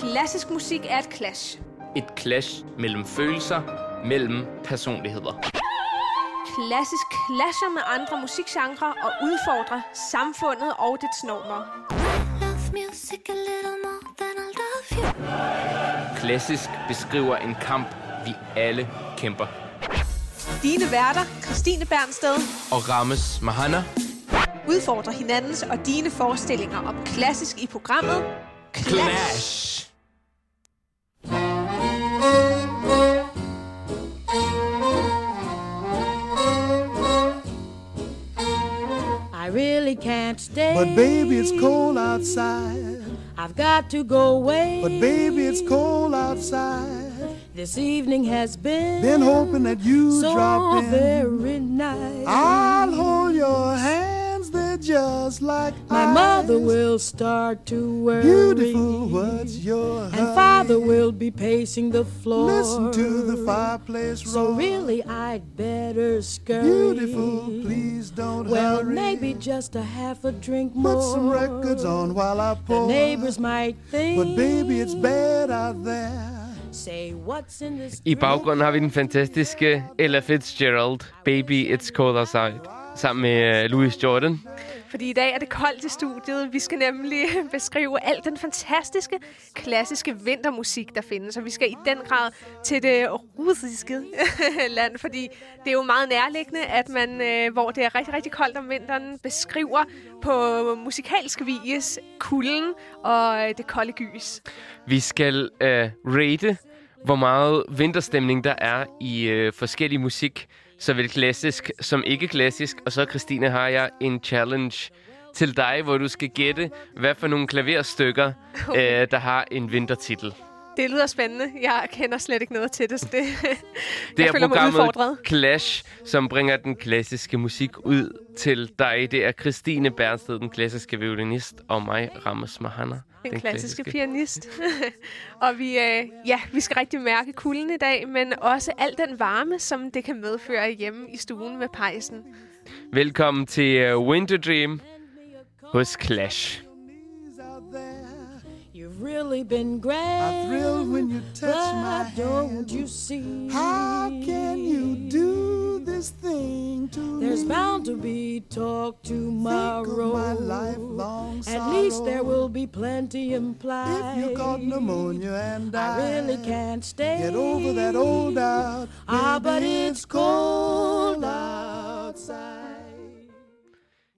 Klassisk musik er et clash. Et clash mellem følelser, mellem personligheder. Klassisk clasher med andre musikgenre og udfordrer samfundet og dets normer. Klassisk beskriver en kamp, vi alle kæmper. Dine værter, Christine Bernsted, Og Rames Mahana udfordrer hinandens og dine forestillinger om klassisk i programmet Clash. Clash. Really can't stay. But baby, it's cold outside. I've got to go away. But baby, it's cold outside. This evening has been, Been hoping that you so drop in. very nice. I'll hold your they're just like My ice. mother will start to worry. Beautiful, what's your And hurry? father will be pacing the floor. Listen to the fireplace So really, I'd better scurry. Beautiful, please don't Well, hurry. maybe just a half a drink more. Put some records on while I The neighbors might think. But baby, it's bad out there. Say what's in this I drink? baggrunden har vi den fantastiske Ella Fitzgerald, Baby It's Cold Outside, sammen med uh, Louis Jordan. Fordi i dag er det koldt i studiet. Vi skal nemlig beskrive al den fantastiske, klassiske vintermusik, der findes. Og vi skal i den grad til det russiske land, fordi det er jo meget nærliggende, at man, øh, hvor det er rigtig, rigtig koldt om vinteren, beskriver på musikalsk vis kulden og øh, det kolde gys. Vi skal uh, rate, hvor meget vinterstemning der er i uh, forskellige musik, såvel klassisk som ikke klassisk. Og så, Christine, har jeg en challenge til dig, hvor du skal gætte, hvad for nogle klaverstykker, okay. uh, der har en vintertitel. Det lyder spændende. Jeg kender slet ikke noget til det, så det, Det jeg er programmet. Clash, som bringer den klassiske musik ud til dig. Det er Christine Bernsted, den klassiske violinist, og mig, Ramos Mahana. Den klassiske pianist. og vi, øh, ja, vi skal rigtig mærke kulden i dag, men også al den varme, som det kan medføre hjemme i stuen med pejsen. Velkommen til uh, Winter Dream hos Clash. Out there. You've really been great. I thrill when you touch my but don't hand. you see? How can you do this thing to There's me? bound to be talk Think tomorrow. of my lifelong At least there will be plenty implied. If you caught pneumonia and I really can't stay. Get over that old doubt. Ah, but it's cold outside.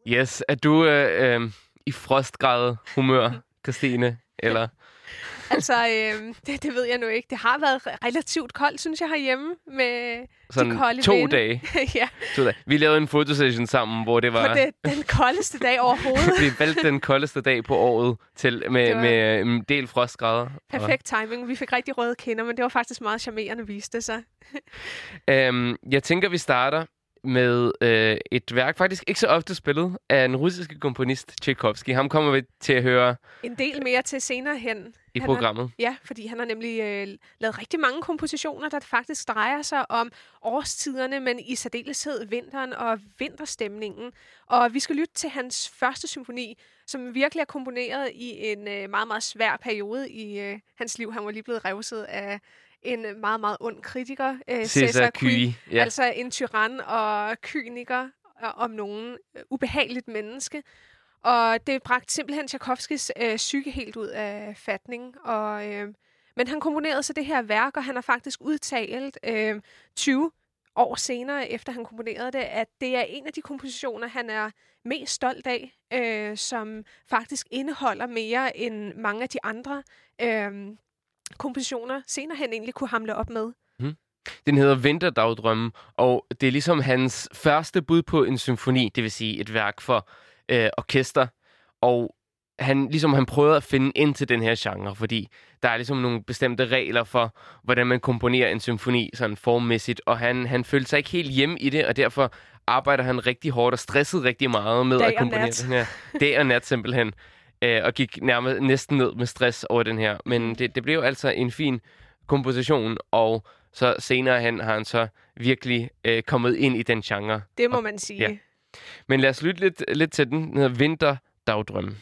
Yes, er du øh, øh, i frostgrad humør, Christine? Eller? Altså, øh, det, det ved jeg nu ikke. Det har været re- relativt koldt, synes jeg, herhjemme med de Sådan kolde to vinde. dage. ja, To dage. Vi lavede en fotosession sammen, hvor det på var... det, den koldeste dag overhovedet. vi valgte den koldeste dag på året til, med, var- med en del frostgrader. Perfekt timing. Vi fik rigtig røde kinder, men det var faktisk meget charmerende, viste det sig. Øhm, jeg tænker, vi starter med øh, et værk, faktisk ikke så ofte spillet, af en russiske komponist, Tchaikovsky. Ham kommer vi til at høre En del mere til senere hen. i Han programmet. Har, ja, fordi han har nemlig øh, lavet rigtig mange kompositioner, der faktisk drejer sig om årstiderne, men i særdeleshed vinteren og vinterstemningen. Og vi skal lytte til hans første symfoni, som virkelig er komponeret i en øh, meget, meget svær periode i øh, hans liv. Han var lige blevet revset af en meget, meget ond kritiker, øh, Cæsar Cui, ja. ja. altså en tyran og kyniker og om nogen øh, ubehageligt menneske. Og det bragte simpelthen Tchaikovskis øh, psyke helt ud af fatning. Og, øh, men han komponerede så det her værk, og han har faktisk udtalt øh, 20 år senere, efter han komponerede det, at det er en af de kompositioner, han er mest stolt af, øh, som faktisk indeholder mere end mange af de andre øh, kompositioner senere hen egentlig kunne hamle op med. Den hedder Vinterdagdrømme, og det er ligesom hans første bud på en symfoni, det vil sige et værk for øh, orkester. Og han, ligesom han prøvede at finde ind til den her genre, fordi der er ligesom nogle bestemte regler for, hvordan man komponerer en symfoni sådan formmæssigt, og han, han følte sig ikke helt hjemme i det, og derfor arbejder han rigtig hårdt og stresset rigtig meget med Dag at komponere nat. den her. Dag og nat simpelthen. Øh, og gik nærmest næsten ned med stress over den her. Men det, det blev altså en fin komposition, og så senere hen har han så virkelig øh, kommet ind i den genre. Det må man sige. ja. Men lad os lytte lidt, lidt til den. Den hedder Vinterdagdrømme.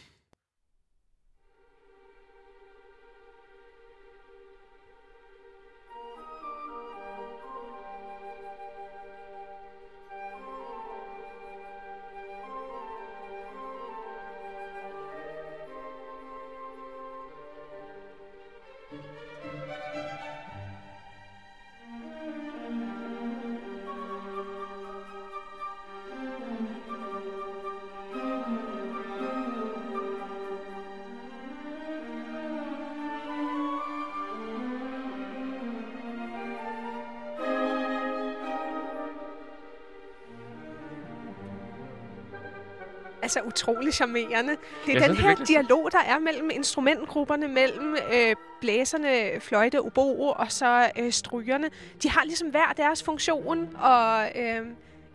Altså utrolig charmerende. Det er Jeg den er her virkelig- dialog, der er mellem instrumentgrupperne, mellem øh, blæserne, fløjte, obo og så øh, strygerne. De har ligesom hver deres funktion, og øh,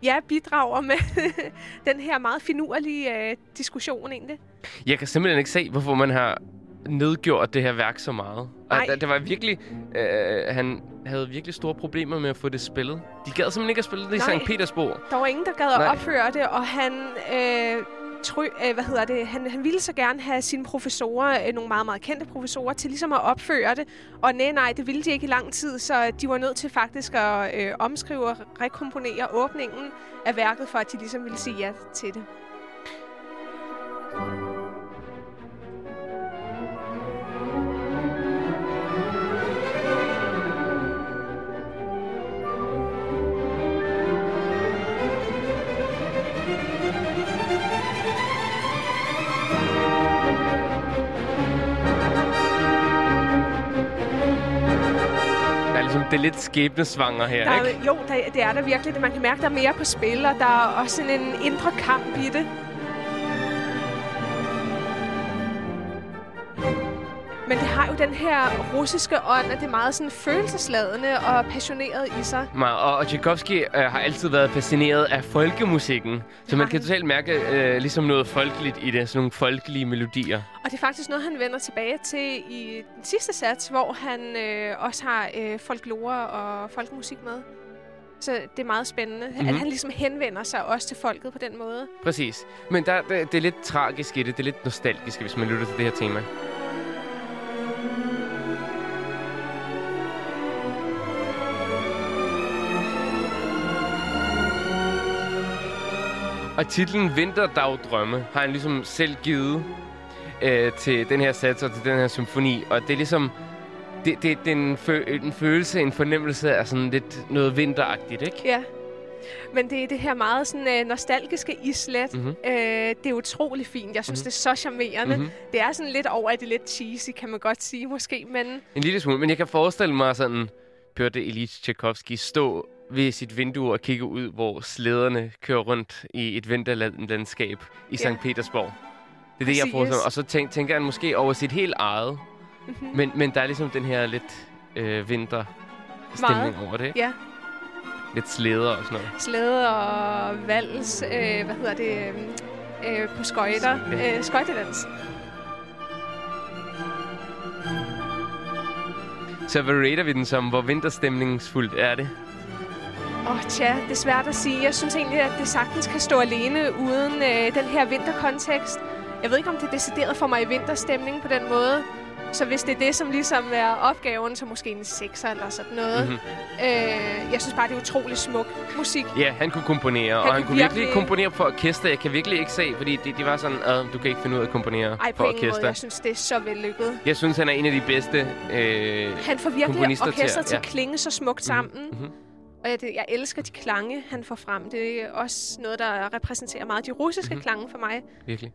ja, bidrager med den her meget finurlige øh, diskussion egentlig. Jeg kan simpelthen ikke se, hvorfor man har nedgjort det her værk så meget. Og der, det var virkelig... Øh, han havde virkelig store problemer med at få det spillet. De gad simpelthen ikke at spille det i Nej. St. Petersborg. Der var ingen, der gad at Nej. opføre det, og han... Øh, Try, øh, hvad hedder det? Han, han ville så gerne have sine professorer, øh, nogle meget, meget kendte professorer, til ligesom at opføre det. Og nej, nej, det ville de ikke i lang tid, så de var nødt til faktisk at øh, omskrive og rekomponere åbningen af værket, for at de ligesom ville sige ja til det. Ligesom, det er lidt skæbnesvanger her, Der ikke? jo, der, det er der virkelig. Man kan mærke, der er mere på spil, og der er også sådan en indre kamp i det. Den her russiske ånd, at det er meget sådan følelsesladende og passioneret i sig. Og, og Tchaikovsky øh, har altid været fascineret af folkemusikken. Så man kan totalt mærke øh, ligesom noget folkeligt i det. Sådan nogle folkelige melodier. Og det er faktisk noget, han vender tilbage til i den sidste sats, hvor han øh, også har øh, folklore og folkemusik med. Så det er meget spændende, mm-hmm. at Mhm. han ligesom henvender sig også til folket på den måde. Præcis. Men der, det, det er lidt tragisk i det. Det er lidt nostalgisk, hvis man lytter til det her tema. Og titlen Vinterdagdrømme har han ligesom selv givet øh, til den her sats og til den her symfoni. Og det er ligesom... Det, det, det er en, fø- en følelse, en fornemmelse af sådan lidt noget vinteragtigt, ikke? Ja. Men det er det her meget sådan, øh, nostalgiske islet. Mhm. Mm-hmm. Øh, det er utrolig fint. Jeg synes, mm-hmm. det er så charmerende. Mhm. Mm-hmm. Det er sådan lidt over, at det er lidt cheesy, kan man godt sige måske. Men En lille smule, men jeg kan forestille mig sådan, Piotr Ilyich Tchaikovsky stå ved sit vindue og kigge ud, hvor slæderne kører rundt i et vinterlandskab i. St. Petersborg. Det er det, jeg forestiller mig. Og så tænk, tænker han måske over sit helt eget. Mhm. Men, men der er ligesom den her lidt øh, vinterstemning over det, ikke? ja, Lidt slæder og sådan noget. slæde og vals, øh, hvad hedder det, øh, øh, på skøjter. Øh, skøjtedans. Så hvad rater vi den som? Hvor vinterstemningsfuldt er det? Åh, oh, tja, det er svært at sige. Jeg synes egentlig, at det sagtens kan stå alene uden øh, den her vinterkontekst. Jeg ved ikke, om det er decideret for mig i vinterstemning på den måde. Så hvis det er det, som ligesom er opgaven, så måske en 6'er eller sådan noget. Mhm. Mm-hmm. Øh, jeg synes bare, det er utrolig smuk musik. Ja, han kunne komponere, og Han han kunne virkelig virkelig- komponere for orkester. Jeg kan virkelig ikke se, fordi det, de var sådan, at du kan ikke finde ud af at komponere Ej, på måde. orkester. Jeg synes, det er så vellykket. Jeg synes, han er en af de bedste øh, Han får virkelig komponister til at- til, ja. at klinge så smukt sammen. mhm. Og jeg, jeg elsker de klange, han får frem. Det er også noget, der repræsenterer meget de russiske Mhm. mm-hmm. klange for mig. Virkelig.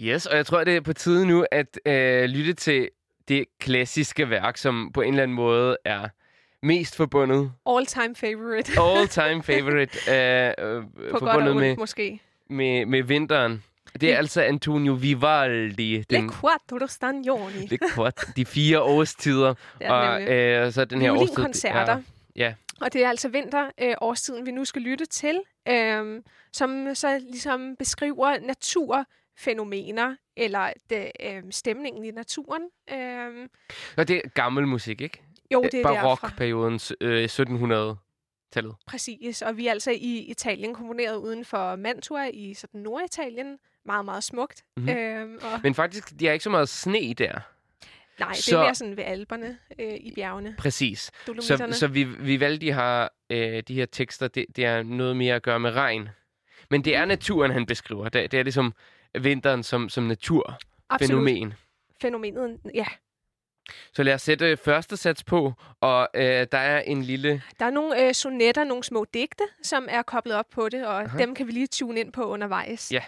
Yes, og jeg tror, det er på tide nu at øh, lytte til det klassiske værk, som på en eller anden måde er mest forbundet, All-time favorite. all-time favorite, øh, øh, På godt og forbundet ondt, med, måske. med, med vinteren. Det er Ja. altså Antonio Vivaldi, Le den, quattro stagioni. det kvart, de fire årstider, er og øh, så den her årstid. Violinkoncerter. Ja, Og det er altså vinter, øh, årstiden, vi nu skal lytte til, øh, som så ligesom beskriver naturfænomener, eller det, øh, stemningen i naturen. Øh, Og det er gammel musik, ikke? jo, det er derfra. Barokperioden, øh, 1700-tallet. Præcis, og vi er altså i Italien, komponeret uden for Mantua i sådan Norditalien. Meget, meget smukt. Mhm. Øhm, og, Men faktisk, de har ikke så meget sne der. nej, det så- er mere sådan ved Alperne øh, i bjergene, Præcis. Så, så vi, Vivaldi har øh, de her tekster, det, det er noget mere at gøre med regn. Men det er Mhm. naturen, han beskriver. Det, det er ligesom vinteren som, som naturfænomen. Fænomenet, ja. Så lad os sætte første sats på, og øh, der er en lille... Der er nogle øh, sonetter, nogle små digte, som er koblet op på det, og. Aha. dem kan vi lige tune ind på undervejs. Ja.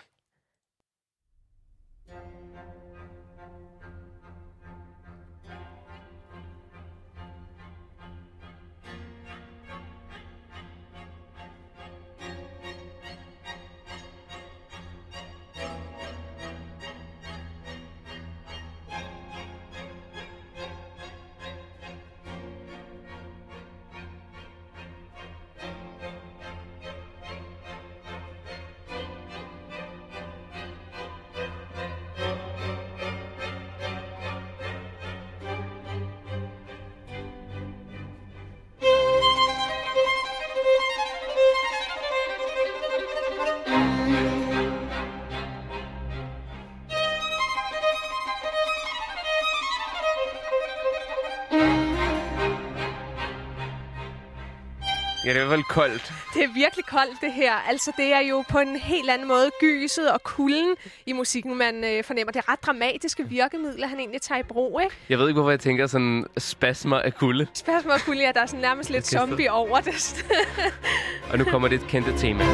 Ja, det er i hvert fald koldt. Det er virkelig koldt, det her. Altså, det er jo på en helt anden måde gyset og kulden i musikken, man øh, fornemmer. Det er ret dramatiske virkemidler, han egentlig tager i brug, ikke? Jeg ved ikke, hvorfor jeg tænker sådan spasmer af kulde. Spørgsmål og kulde, ja, der er sådan nærmest lidt zombie over det. Og nu kommer det kendte tema.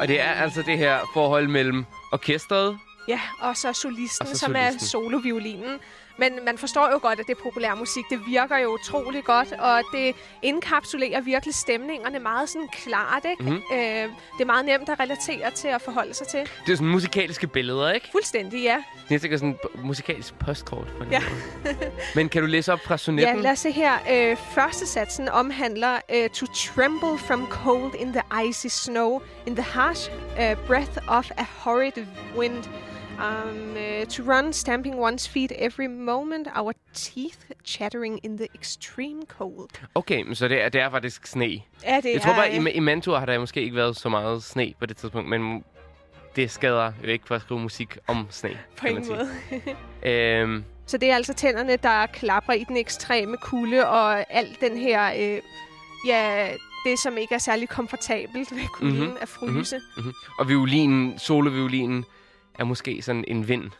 Og det er altså det her forhold mellem orkestret. ja, og så solisten, Og så som er solisten. soloviolinen. Men man forstår jo godt, at det er populær musik. Det virker jo utrolig godt, og det indkapsulerer virkelig stemningerne meget sådan klart, ikke? Mhm. Øh, det er meget nemt at relatere til og forholde sig til. Det er sådan musikalske billeder, ikke? Fuldstændig, ja. Det er sikkert sådan et musikalsk postkort. På Ja. Men kan du læse op fra sonetten? Ja, lad os se her. Øh, første satsen omhandler øh, To tremble from cold in the icy snow, in the harsh uh, breath of a horrid wind. Um, uh, to run, stamping one's feet every moment, our teeth chattering in the extreme cold. Okay, men så det er, det er faktisk sne. Ja, det Jeg tror bare, er, i, i Mantua har der måske ikke været så meget sne på det tidspunkt, men det skader jo ikke for at skrive musik om sne. på sige. måde. Øhm, Så det er altså tænderne, der klapper i den ekstreme kulde, og alt den her, øh, ja, det som ikke er særlig komfortabelt ved kulden Mhm, mm-hmm. at fryse. mhm. Og violinen, soloviolinen, er måske sådan en vind.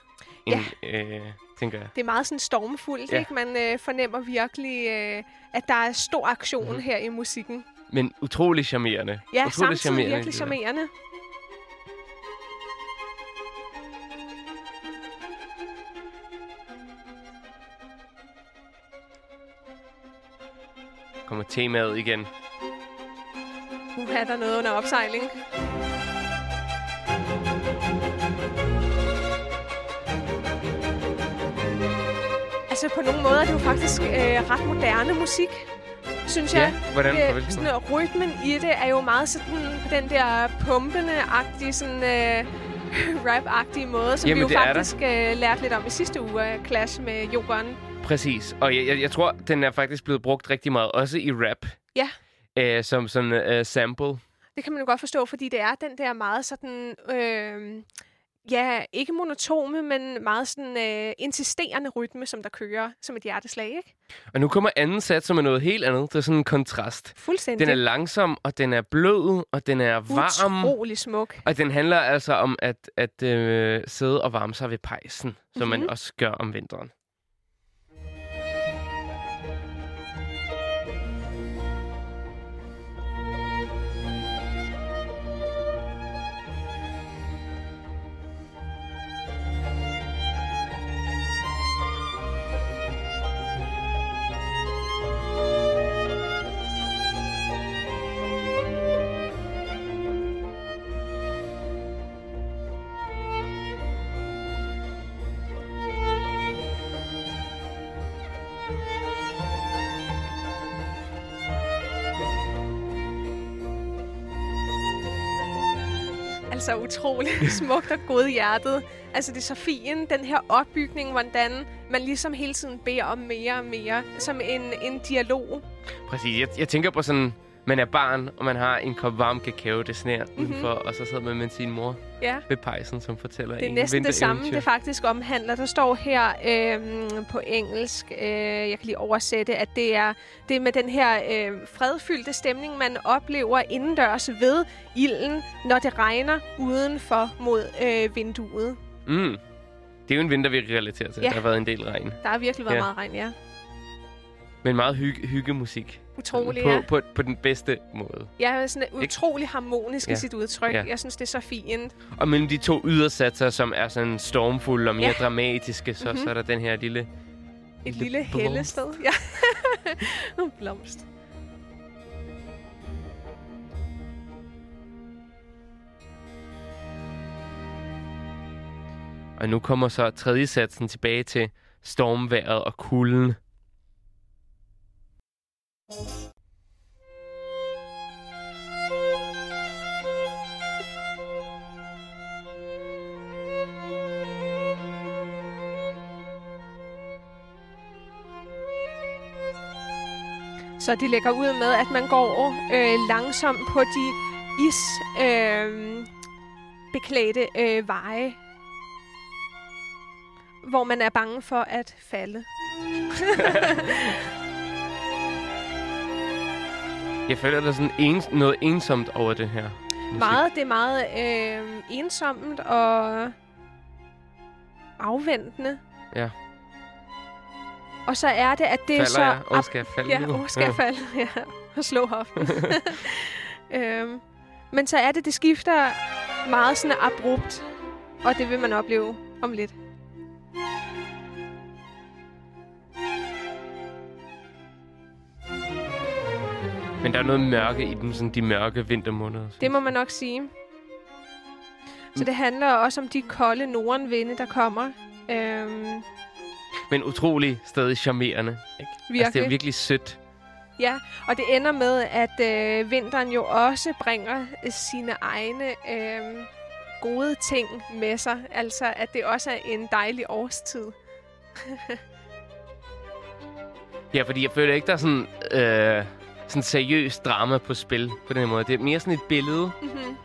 En, øh, tænker jeg. Det er meget sådan stormfuldt, Ja. ja. ikke? Man øh, fornemmer virkelig, øh, at der er stor aktion mm-hmm. her i musikken. Men utrolig charmerende. Ja, utrolig samtidig virkelig det der. charmerende. Kommer temaet igen. Nu er der noget under opsejling. Altså på nogle måder er det jo faktisk øh, ret moderne musik, synes jeg. Ja, hvordan? hvilken sådan, øh, rytmen i det er jo meget sådan på den der pumpende-agtige, sådan øh, rap-agtige måde, som Jamen, vi jo er faktisk øh, lærte lidt om i sidste uge af Clash med Jokeren. Præcis. Og jeg, jeg, jeg tror, den er faktisk blevet brugt rigtig meget, også i rap. Ja. Øh, som sådan øh, sample. Det kan man jo godt forstå, fordi det er den der meget sådan... Øh, ja, ikke monotome, men meget sådan øh, insisterende rytme, som der kører som et hjerteslag, ikke? Og nu kommer anden sats, som er noget helt andet. Det er sådan en kontrast. Fuldstændig. Den er langsom, og den er blød, og den er varm. Utrolig smuk. Og den handler altså om at, at øh, sidde og varme sig ved pejsen, som man Mhm. også gør om vinteren. Utrolig smukt og godhjertet. Altså det er så fint, den her opbygning, hvordan man ligesom hele tiden beder om mere og mere, som en, en dialog. Præcis. Jeg, jeg tænker på sådan, man er barn, og man har en kop varm kakao, det sner Mhm. mm-hmm. udenfor, og så sidder man med sin mor Ja. ved pejsen, som fortæller Det er en næsten det samme, det faktisk omhandler. Der står her øhm, på engelsk, øh, jeg kan lige oversætte, at det er det er med den her øh, fredfyldte stemning, man oplever indendørs ved ilden, når det regner udenfor mod øh, vinduet. Mm. Det er jo en vinter, vi relaterer til. Ja. Der har været en del regn. Der har virkelig været Ja. meget regn, ja. Men meget hygge, hyggemusik. Utrolig, på, ja. på, på den bedste måde. Er sådan utrolig harmonisk Ja. i sit udtryk. Ja. Jeg synes, det er så fint. Og mellem de to ydersatser, som er sådan stormfulde og mere Ja. dramatiske, så, Mhm. så er der den her lille... Et Lille lille blomst. hellested. Ja. En blomst. Og nu kommer så tredje satsen tilbage til stormværet og kulden. Så de lægger ud med, at man går øh, langsomt på de is øh, beklædte øh, veje, hvor man er bange for at falde. Jeg føler, der er sådan ens, noget ensomt over det her. musik. Meget, det er meget øh, ensomt og afventende. Ja. Og så er det, at det er Falder så... jeg? Åh, skal jeg falde Ja, åh, skal jeg falde? Ja, og slå hoften. øhm, men så er det, det skifter meget sådan abrupt. Og det vil man opleve om lidt. Men der er noget mørke i dem, sådan de mørke vintermåneder. Det må man nok sige. Så det handler også om de kolde nordenvinde, der kommer. Øhm, Men utrolig stadig charmerende. Ikke? virkelig. Altså, det er virkelig sødt. Ja, og det ender med, at øh, vinteren jo også bringer øh, sine egne øh, gode ting med sig. Altså, at det også er en dejlig årstid. Ja, fordi jeg føler ikke, der er sådan, øh, sådan seriøs drama på spil på den her måde. Det er mere sådan et billede. Mm-hmm.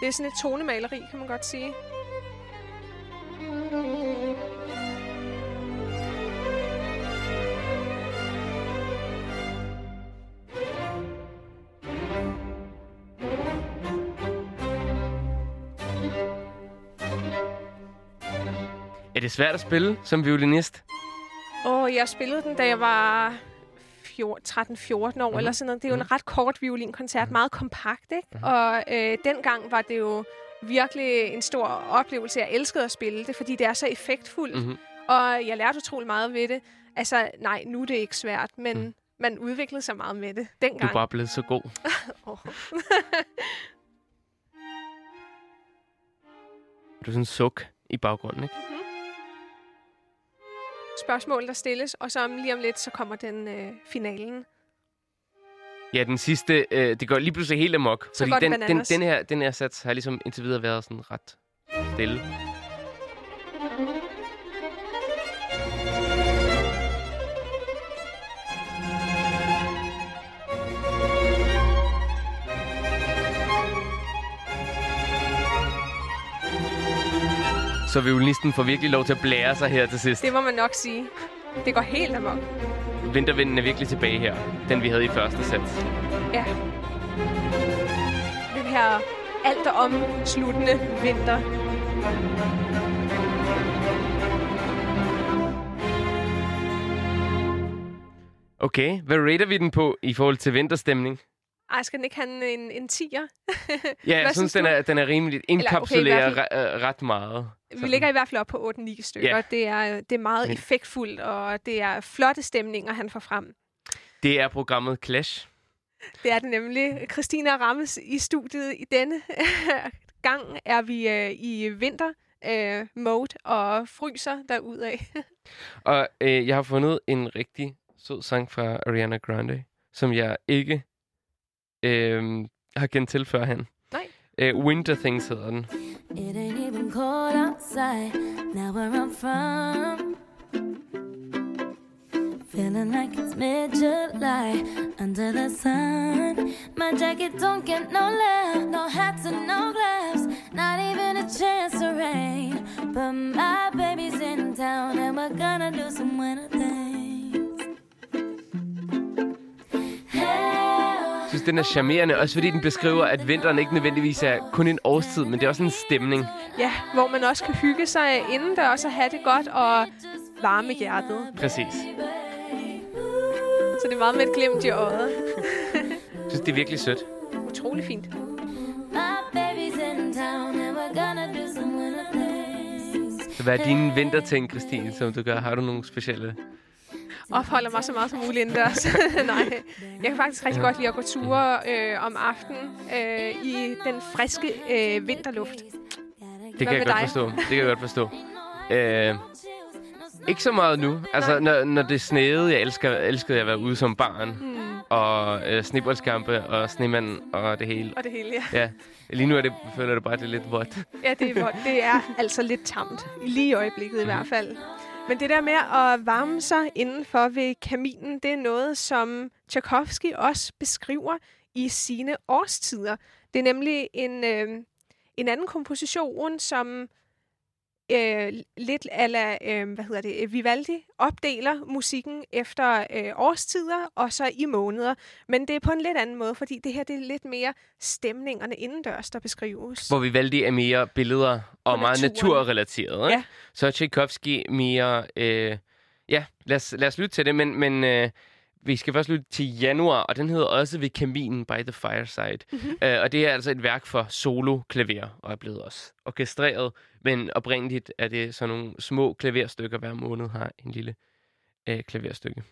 Det er sådan et tonemaleri, kan man godt sige. Er det svært at spille som violinist? Og jeg spillede den, da jeg var 13-14 år mm-hmm. eller sådan noget. Det er jo en ret kort violinkoncert, meget kompakt, ikke? Mm-hmm. Og øh, dengang var det jo virkelig en stor oplevelse. Jeg elskede at spille det, fordi det er så effektfuldt. Mhm. Og jeg lærte utrolig meget ved det. Altså, nej, nu er det ikke svært, men Mm. mm. man udviklede sig meget med det Du dengang. er bare blevet så god. Åh. Du er sådan en suk i baggrunden, ikke? Spørgsmål, der stilles, og så om lige om lidt, så kommer den øh, finalen. Ja, den sidste, øh, det går lige pludselig helt amok. Så fordi den, den, den, her, den her sats har ligesom indtil videre været sådan ret stille. Så violinisten får virkelig lov til at blære sig her til sidst. Det må man nok sige. Det går helt amok. Vintervinden er virkelig tilbage her. Den vi havde i første sats. Ja. Den her alt omsluttende vinter. Okay, hvad rater vi den på i forhold til vinterstemning? Ej, skal den ikke have en, en, tiger? Ja, jeg synes, den er, den er rimelig Eller, okay, i indkapsulerer okay, ret meget. Vi ligger i hvert fald op på 8-9 stykker. Ja. Det, er, det er meget effektfuldt, og det er flotte stemninger, han får frem. Det er programmet Clash. Det er det nemlig. Christina Rammes i studiet i denne gang er vi øh, i vinter øh, mode og fryser derudad. Og øh, jeg har fundet en rigtig sød sang fra Ariana Grande, som jeg ikke øh, har kendt til førhen. Nej. Øh, Winter Things hedder den. It ain't even cold outside. Now where I'm from. Feeling like it's mid July under the sun. My jacket don't get no love, no hats and no gloves, not even a chance to rain. But my baby's in town and we're gonna do some winter things. Den er charmerende, også fordi den beskriver, at vinteren ikke nødvendigvis er kun en årstid, men det er også en stemning. Ja, hvor man også kan hygge sig indendørs og have det godt og varme hjertet. Præcis. Så det er meget med et glimt i øjet. Jeg synes, det er virkelig sødt. Utrolig fint. Så hvad er dine vinterting, Christine, som du gør? Har du nogle specielle? Opholder mig så meget som muligt indendørs. Nej. Jeg kan faktisk rigtig godt lide at gå ture øh, om aftenen øh, i den friske øh, vinterluft. Det kan jeg godt dig? forstå. Det kan jeg godt forstå. Øh, ikke så meget nu. Altså, når, når det sneede, jeg elsker, elskede jeg at være ude som barn. Hmm. Og øh, sneboldskampe og snemand og det hele. Og det hele, ja. Ja, lige nu er det, føler det bare, at det er lidt vådt. Ja, det er, hvor- det er altså lidt tamt. Lige i øjeblikket i hvert fald. Men det der med at varme sig indenfor ved kaminen, det er noget, som Tchaikovsky også beskriver i sine årstider. Det er nemlig en, øh, en anden komposition, som øh, lidt ala, øh, hvad hedder det, Vivaldi opdeler musikken efter øh, årstider og så i måneder. Men det er på en lidt anden måde, fordi det her det er lidt mere stemningerne indendørs, der beskrives. Hvor Vivaldi er mere billeder og På meget naturen. naturrelateret. Ja. Så er Tchaikovsky mere... Øh, ja, lad os, lad os lytte til det, men, men øh, vi skal først lytte til januar, og den hedder også Ved kaminen by the fireside. Mm-hmm. Øh, og det er altså et værk for solo-klaver, og er blevet også orkestreret. Men oprindeligt er det sådan nogle små klaverstykker, hver måned har en lille øh, klaverstykke.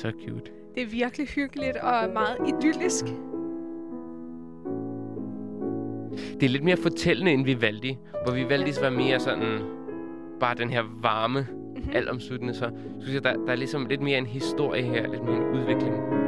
Så cute. Det er virkelig hyggeligt og meget idyllisk. Det er lidt mere fortællende end Vivaldi, hvor Vivaldis var mere sådan bare den her varme, mm-hmm. altomsluttende, så synes jeg, der, der er ligesom lidt mere en historie her, lidt mere en udvikling.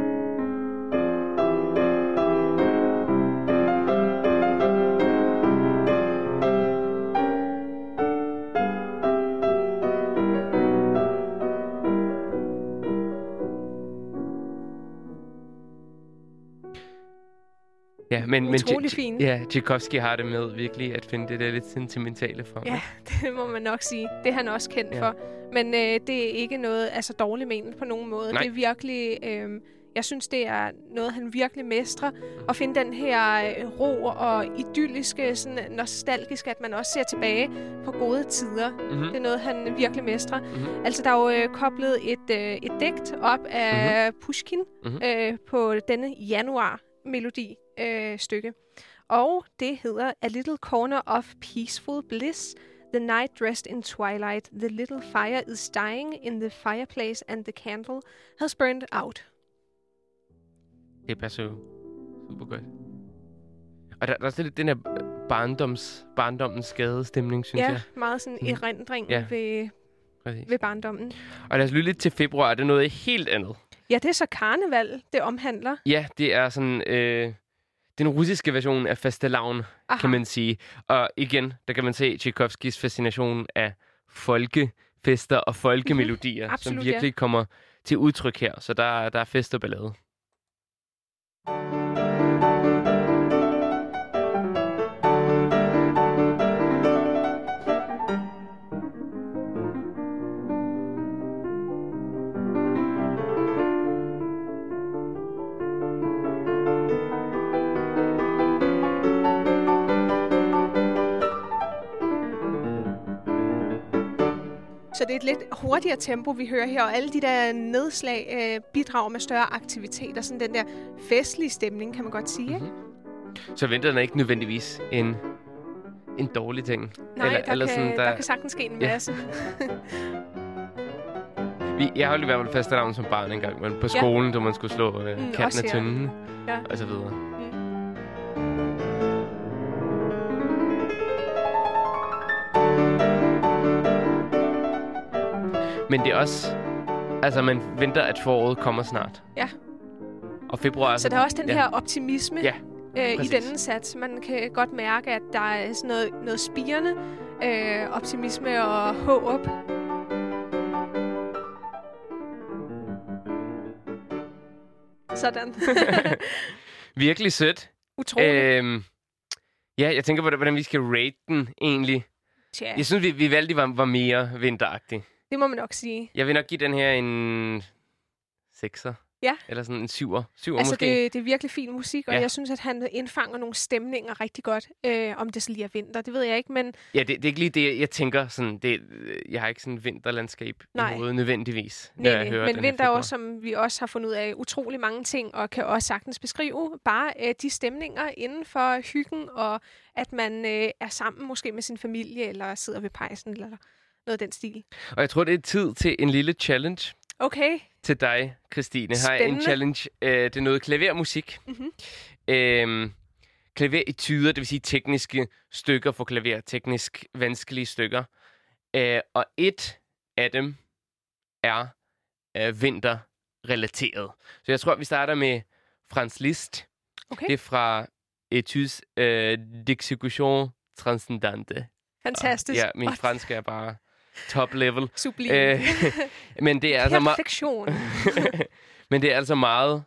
Utrolig fin. Ja, Tchaikovsky har det med virkelig at finde det der lidt sentimentale frem. Ja, det må man nok sige. Det er han også kendt Ja. for. Men øh, det er ikke noget altså dårligt menet på nogen måde. Nej. Det er virkelig... Øh, jeg synes, det er noget, han virkelig mestrer. At finde den her øh, ro og idylliske, sådan nostalgiske, at man også ser tilbage på gode tider. Mm-hmm. Det er noget, han virkelig mestrer. Mhm. Altså, der er jo øh, koblet et, øh, et digt op af mm-hmm. Pushkin Mhm. øh, på denne januar-melodi øh, stykke. Og det hedder A Little Corner of Peaceful Bliss. The night dressed in twilight. The little fire is dying in the fireplace and the candle has burned out. Det passer jo super godt. Og der, der er sådan lidt den her barndoms, barndommens skade stemning, synes ja, jeg. meget sådan Mm. erindring Ja. ved, Præcis. ved barndommen. Og lad os lytte lidt til februar. Det er noget helt andet. Ja, det er så karneval, det omhandler. Ja, det er sådan øh, den russiske version af fastelavn, Aha. kan man sige. Og igen, der kan man se Tchaikovskis fascination af folkefester og folkemelodier, som Absolut, virkelig kommer til udtryk her. Så der, der er fest og ballade. Så det er et lidt hurtigere tempo, vi hører her, og alle de der nedslag øh, bidrager med større aktivitet og sådan den der festlige stemning, kan man godt sige. Ikke? Så vinteren er ikke nødvendigvis en, en dårlig ting. Nej, Eller- der, eller kan, sådan, der... der- kan sagtens ske en Ja. masse. Vi, jeg holdt i hvert fald fastelavn som barn engang, men på Ja. skolen, da man skulle slå øh, Mm, af tynden, Ja. og så videre. Men det er også... Altså, man venter, at foråret kommer snart. Ja. Og februar... Så der er også den ja. her optimisme Ja, øh, i denne sats. Man kan godt mærke, at der er sådan noget, noget spirende øh, optimisme og håb. Sådan. Virkelig sødt. Utroligt. Øh, Øhm, ja, jeg tænker på, hvordan vi skal rate den egentlig. Tja, Jeg synes, vi, vi valgte, var, var mere vinteragtig. Det må man nok sige. Jeg vil nok give den her en 6'er. Ja. Eller sådan en 7'er. 7'er Altså, måske. det, det er virkelig fin musik, og Ja. jeg synes, at han indfanger nogle stemninger rigtig godt. Øh, om det så lige er vinter, det ved jeg ikke, men Ja, det, det er ikke lige det, jeg tænker. Sådan, det, øh, jeg har ikke sådan et vinterlandskab Nej. i hovedet nødvendigvis. når Nej, jeg nej. hører Men vinter er også, som vi også har fundet ud af, utrolig mange ting, og kan også sagtens beskrive bare øh, de stemninger inden for hyggen, og at man øh, er sammen måske med sin familie, eller sidder ved pejsen, eller noget af den stil. Og jeg tror, det er tid til en lille challenge. Okay. til dig, Christine, har en challenge. Øh, det er noget klavermusik. Mhm. Øhm, klaver i tyder, det vil sige tekniske stykker for klaver, teknisk vanskelige stykker. Øh, og et af dem er øh, vinterrelateret. Så jeg tror, vi starter med Franz Liszt. Okay. Det er fra Etudes øh, d'exécution transcendante. Fantastisk. Ja, min Og fransk er bare top level. Sublim. Øh, men det er altså meget... Perfektion. Men det er altså meget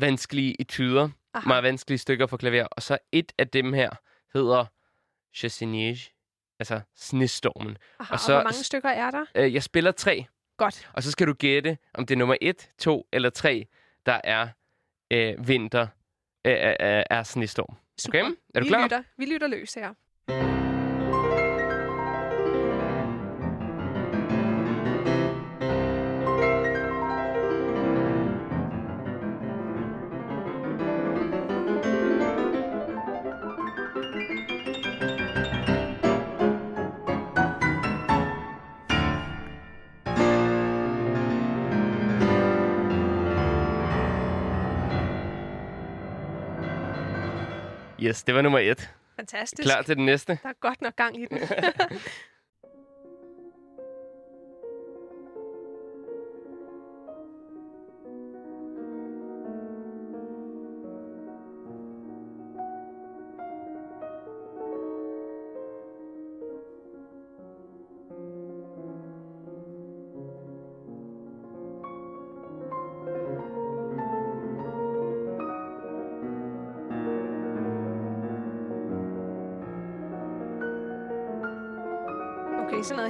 vanskelige etuder, Aha. meget vanskelige stykker for klaver. Og så et af dem her hedder Chassinage, altså Snestormen. Aha, og, så... og hvor mange stykker er der? Øh, jeg spiller tre, Godt. og så skal du gætte, om det er nummer et, to eller tre, der er øh, vinter, øh, er, er- er snestorm. Super. Okay? Er du vi klar? Lytter, vi lytter løs her. Yes, det var nummer et. Fantastisk. Klar til den næste? Der er godt nok gang i den.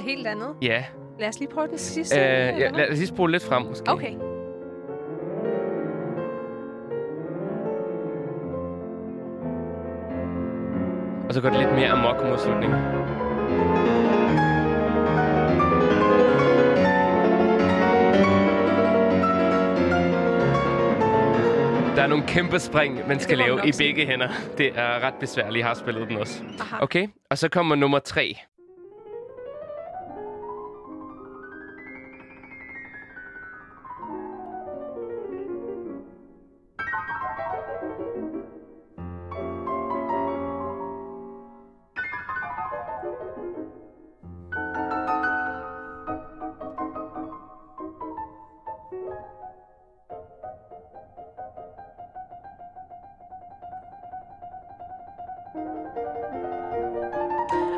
helt andet. Ja. Lad os lige prøve den sidste. Øh, ja lad os lige spole lidt frem, måske. Okay. Og så går det lidt mere amok mod slutningen. Der er nogle kæmpe spring, man skal lave i begge hænder. Det er ret besværligt. Jeg har spillet den også. Aha. Okay, og så kommer nummer tre.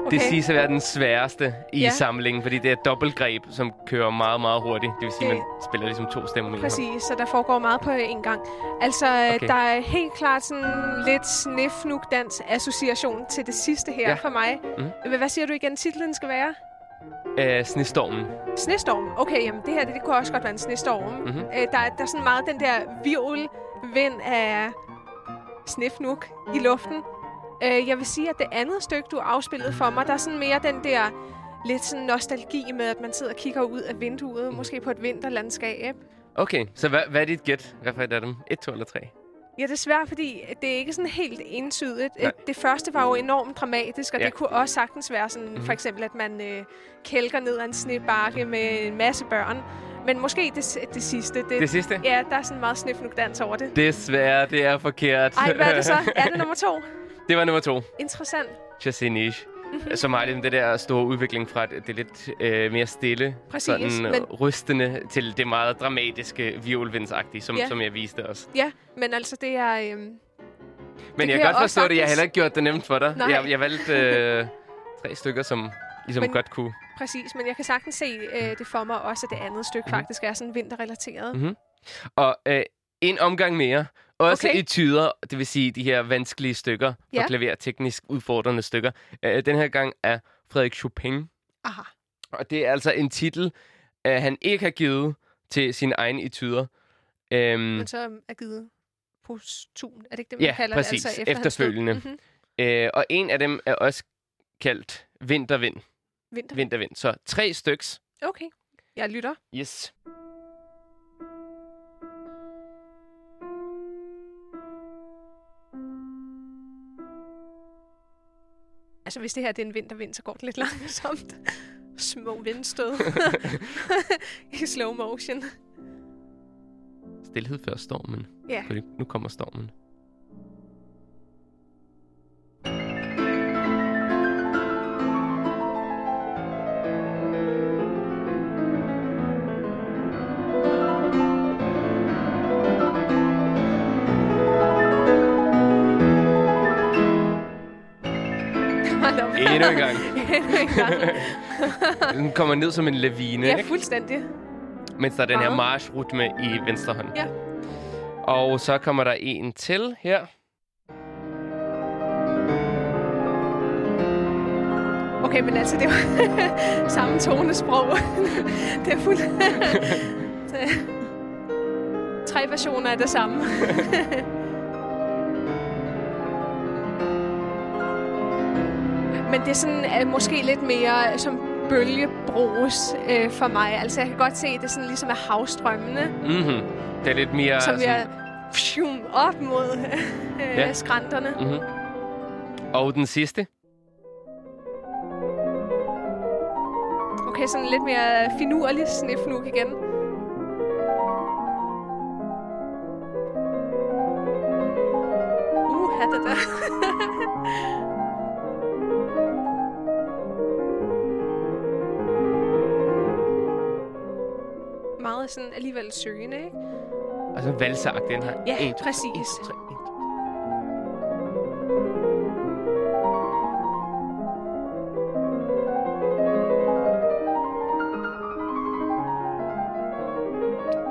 Okay. Det siges at være den sværeste i Ja. samlingen, fordi det er et dobbeltgreb, som kører meget, meget hurtigt. Det vil sige, at man spiller ligesom to stemmer med. Præcis, så der foregår meget på en gang. Altså, okay. Der er helt klart sådan lidt snifnuk dans association til det sidste her Ja. for mig. Mm. Hvad siger du igen, titlen skal være? Øh, snestormen. Snestorm. Okay, jamen det her det, det kunne også godt være en snestorm. Mhm. Mm-hmm. Øh, der, er- der er sådan meget den der virvelvind af snifnuk i luften. Øh, jeg vil sige, at det andet stykke, du afspillede for mig, der er sådan mere den der lidt sådan nostalgi med, at man sidder og kigger ud af vinduet, måske på et vinterlandskab. Okay, så hvad, hvad er dit gæt? Hvad for et af dem? Et, to eller tre? Ja, desværre, fordi det er ikke sådan helt entydigt. Nej. Det første var jo enormt dramatisk, og Ja. det kunne også sagtens være sådan, Mhm. mm-hmm. for eksempel, at man øh, kælker ned ad en snebakke med en masse børn. Men måske det, det sidste. Det, Det sidste? Ja, der er sådan meget snifnuk-dans over det. Desværre, det er forkert. Ej, hvad er det så? Er det nummer to? Det var nummer to. Interessant. Chassinish. Som har det der store udvikling fra det, det lidt øh, mere stille, Præcis, sådan men- men... rystende, til det meget dramatiske violvindsagtige, som, Ja. som jeg viste os. Ja, men altså det er... Øhm, Men kan jeg kan godt forstå det. Jeg har sagtens. heller ikke gjort det nemt for dig. Nej. Jeg, jeg valgte øh, tre stykker, som ligesom Men- godt kunne. præcis, men jeg kan sagtens se øh, det for mig også, at det andet stykke Mhm. mm. faktisk er sådan vinterrelateret. Mhm. Og øh, en omgang mere. Også Okay. i tyder, det vil sige de her vanskelige stykker, for Ja. klaver, teknisk udfordrende stykker. Øh, den her gang er Frederik Chopin. Aha. Og det er altså en titel, øh, han ikke har givet til sin egen etyder. Øhm, Men så er givet postum. Er det ikke det, man Ja, kalder præcis. det? Altså efter? Efterfølgende. Mhm. øh, og en af dem er også kaldt Vintervind. Vinter. Vintervind. Så tre styks. Okay. Jeg lytter. Yes. Altså, hvis det her det er en vintervind, så går det lidt langsomt. Små vindstød. I slow motion. Stilhed før stormen. Ja. Fordi nu kommer stormen. Endnu en gang. Endnu en gang. Den kommer ned som en lavine, Ja, ikke? fuldstændig. mens der er den her Meget. marchrytme i venstre hånd. Ja. Og så kommer der en til her. Okay, men altså, det jo samme tonesprog. det er fuldt... Tre versioner af det samme. Men det er sådan uh, måske lidt mere som bølgebrus uh, for mig. Altså, jeg kan godt se, at det sådan ligesom er havstrømmene, Mm-hmm. Det er lidt mere som vi er sådan... pshum, op mod uh, Ja. skrænterne. Mm-hmm. Og den sidste. Okay, sådan lidt mere finurlig snifnuk igen. Uh, det der. Meget sådan alligevel søgende, ikke? Og så valsagt den her. Ja, En, præcis. En, tre, en.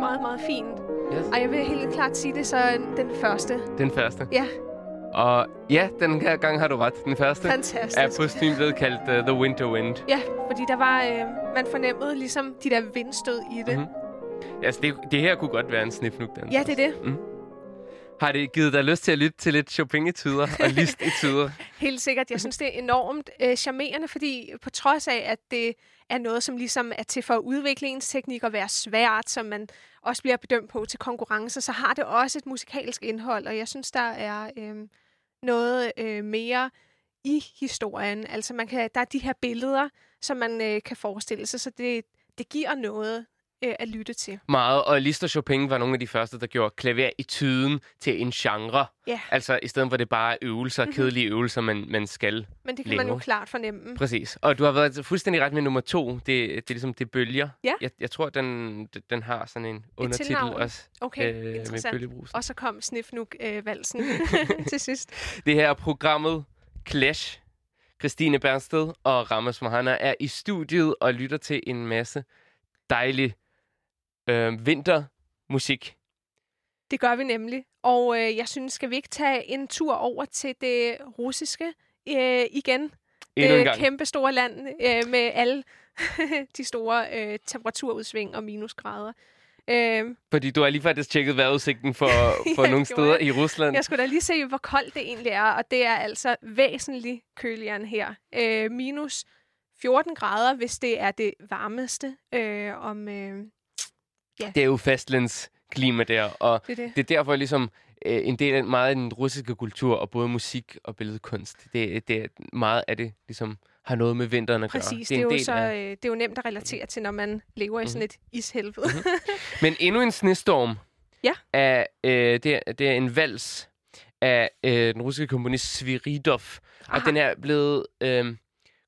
Meget, meget fint. Yes. Og jeg vil helt klart sige det, så den første. Den første. Ja, Og ja, den her gang har du ret. Den første fantastisk. er på blevet kaldt uh, The Winter Wind. Ja, fordi der var, øh, man fornemmede ligesom de der vindstød i det. Mhm. Altså, det, det her kunne godt være en snifnuk dans. Ja, det er det. Har det givet dig lyst til at lytte til lidt Chopin-etuder og Liszt-etuder? Helt sikkert. Jeg synes, det er enormt øh, charmerende, fordi på trods af, at det er noget, som ligesom er til for at udvikle ens teknik og være svært, som man også bliver bedømt på til konkurrencer, så har det også et musikalsk indhold, og jeg synes, der er øh, noget øh, mere i historien. Altså, man kan, der er de her billeder, som man øh, kan forestille sig, så det, det giver noget øh, at lytte til. Meget, og Liszt og Chopin var nogle af de første, der gjorde klaver i tyden til en genre. Ja. Altså, i stedet for det bare er øvelser, Mhm. kedelige øvelser, man, man skal. Men det kan man jo Lave. klart fornemme. Præcis. Og du har været fuldstændig ret med nummer to. Det, det er ligesom, det bølger. Ja. Jeg, jeg tror, den, den har sådan en undertitel også. Okay, øh, interessant. Og så kom Snifnuk-valsen til sidst. Det her er programmet Clash. Christine Bernsted og Ramos Mohana er i studiet og lytter til en masse dejlig øh, vintermusik. Det gør vi nemlig. Og øh, jeg synes, skal vi ikke tage en tur over til det russiske øh, igen? Endnu en det kæmpe store land øh, med alle de store øh, temperaturudsving og minusgrader. Øh, Fordi du har lige faktisk tjekket vejrudsigten for, for Ja, nogle steder gjorde i Rusland. jeg skulle da lige se, hvor koldt det egentlig er, og det er altså væsentligt køligere end her. Øh, minus 14 grader, hvis det er det varmeste øh, om... Øh, Det er jo fastlandsklima der, og det er det. det er derfor ligesom øh, en del af meget af den russiske kultur, og både musik og billedkunst. Det, det er meget af det ligesom har noget med vinteren at gøre. Præcis, det det er jo del så, af. øh, det er jo nemt at relatere til, når man lever i sådan et ishelvede. Men endnu en snestorm Ja. er, øh, det, er, det er en vals af øh, den russiske komponist Sviridov. Og Aha. den er blevet øh,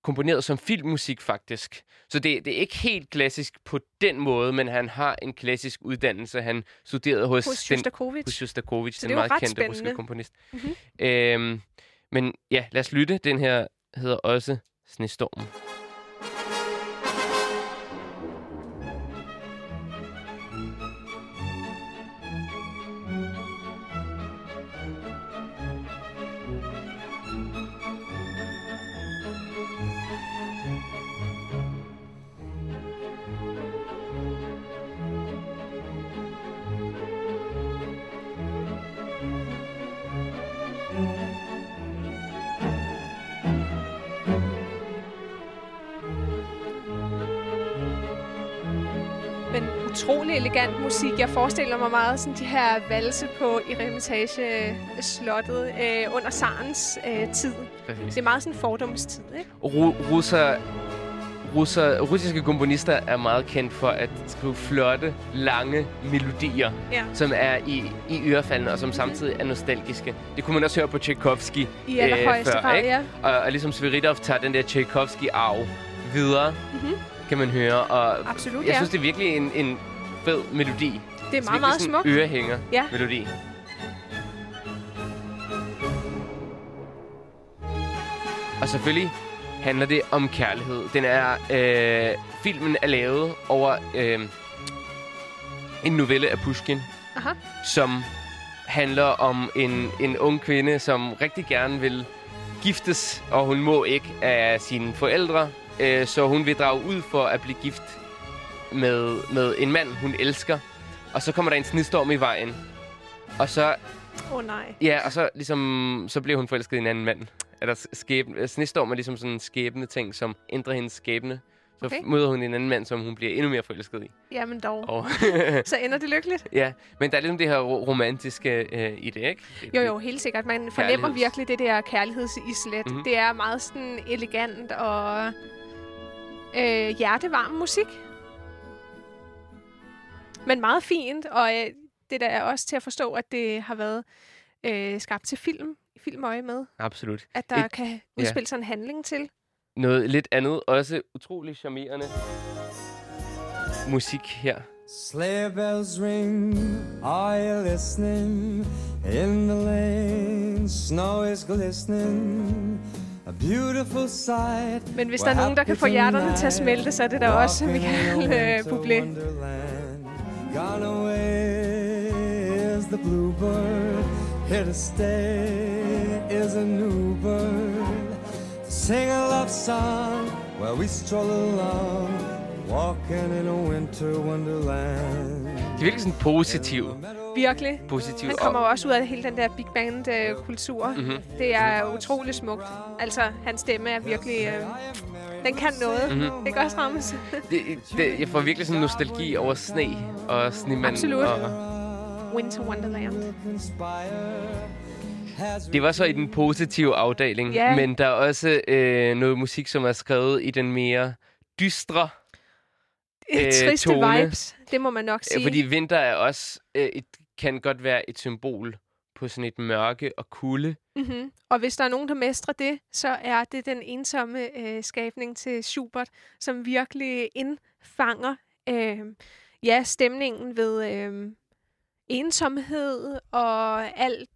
komponeret som filmmusik, faktisk. Så det, det er ikke helt klassisk på den måde, men han har en klassisk uddannelse. Han studerede hos, Hos den, Shostakovich. hos Shostakovich, Så den er meget kendte russiske spændende. komponist. Mhm. Øhm, men ja, lad os lytte. Den her hedder også Snestorm. Utrolig elegant musik. Jeg forestiller mig meget sådan de her valse på Eremitage-slottet øh, under Sarens øh, tid. Præcis. Det er meget sådan fordomstid, ikke? Ru- russer russer, russiske komponister er meget kendt for at skrive flotte, lange melodier, Ja. som er i, i ørefaldene, og som samtidig er nostalgiske. Det kunne man også høre på Tchaikovsky I allerhøjeste før, grad, ikke? ja. Og, og ligesom Sviridov tager den der Tchaikovsky-arv videre, mm-hmm. Kan man høre. Og. Absolut, jeg ja. synes, det er virkelig en, en fed melodi. Det er meget, meget smukt. ørehænger Ja. melodi. Og selvfølgelig handler det om kærlighed. Den er, øh, filmen er lavet over øh, en novelle af Pushkin, Aha. som handler om en, en ung kvinde, som rigtig gerne vil giftes, og hun må ikke af sine forældre, øh, så hun vil drage ud for at blive gift med, med en mand, hun elsker. Og så kommer der en snestorm i vejen. Og så, Åh oh, nej. ja, og så, ligesom, så bliver hun forelsket i en anden mand. Eller skæbne, snestorm er ligesom sådan en skæbne ting, som ændrer hendes skæbne. Så Okay. møder hun en anden mand, som hun bliver endnu mere forelsket i. Jamen dog. Og, Så ender det lykkeligt? ja, men der er ligesom det her ro- romantiske øh, i det, ikke? Det- Jo, jo, helt sikkert. Man fornemmer virkelig det der kærlighedsislet. Mhm. Mm-hmm. Det er meget sådan elegant og øh, hjertevarm musik. Men meget fint, og øh, det der er også til at forstå, at det har været øh, skabt til film, i filmøje med. Absolut. At der Et- kan udspille sig en handling til. Noget lidt andet, også utrolig charmerende musik her. Sleigh bells ring, are you listening? In the lane, snow is glistening. A beautiful sight. Men hvis der er nogen, der kan få hjerterne til at smelte, så er det da også Michael øh, Bublé. Gone away is the bluebird. Here to stay is a new bird. To sing a love song while we stroll along, walking in a winter wonderland. Det er virkelig sådan positiv. Virkelig. positiv Han kommer jo også ud af hele den der big band-kultur. Mhm. Mm-hmm. Det er utrolig smukt. Altså, hans stemme er virkelig... Øh, den kan noget. Mhm. Mm-hmm. Det kan også rammes. det, det, jeg får virkelig sådan nostalgi over sne og snemanden. Absolut. Og Winter Wonderland. det var så i den positive afdeling. Ja. Men der er også øh, noget musik, som er skrevet i den mere dystre. Øh, Triste tone. vibes, det må man nok sige. Øh, fordi vinter er også øh, et, kan godt være et symbol på sådan et mørke og kulde. Mm-hmm. Og hvis der er nogen, der mestrer det, så er det den ensomme øh, skabning til Schubert, som virkelig indfanger øh, ja, stemningen ved øh, ensomhed og alt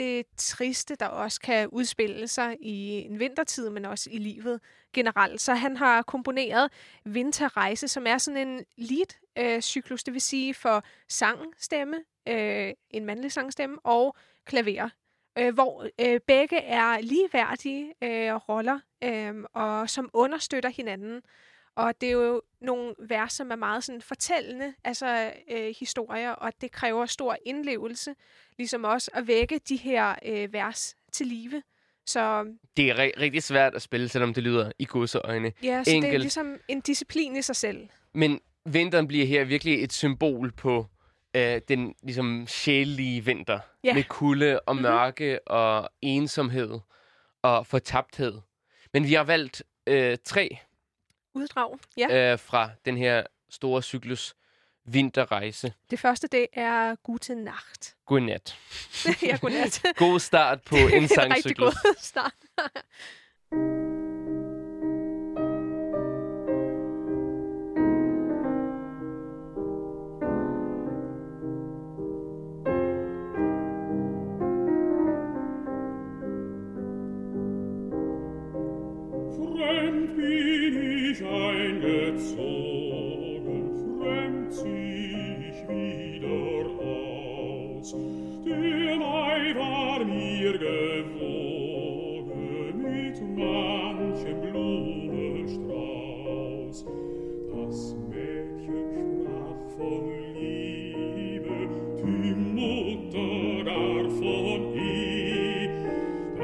det triste, der også kan udspille sig i en vintertid, men også i livet generelt. Så han har komponeret Vinterrejse, som er sådan en lead-cyklus, øh, det vil sige for sangstemme, øh, en mandlig sangstemme og klaver øh, hvor øh, begge er ligeværdige øh, roller, øh, og som understøtter hinanden. Og det er jo nogle vers, som er meget sådan fortællende, altså øh, historier, og det kræver stor indlevelse, ligesom også at vække de her øh, vers til live. Så Det er ri- rigtig svært at spille, selvom det lyder i godseøjne. ja, så det er Enkelt. ligesom en disciplin i sig selv. Men vinteren bliver her virkelig et symbol på øh, den ligesom sjælelige vinter. Ja. Med kulde og Mhm. mørke og ensomhed og fortabthed. Men vi har valgt øh, tre Uddrag, ja. øh, fra den her store cyklus vinterrejse. Det første, det er Gute Nacht. Godnat. ja, godnat. God start på en en rigtig sangcyklus. god start.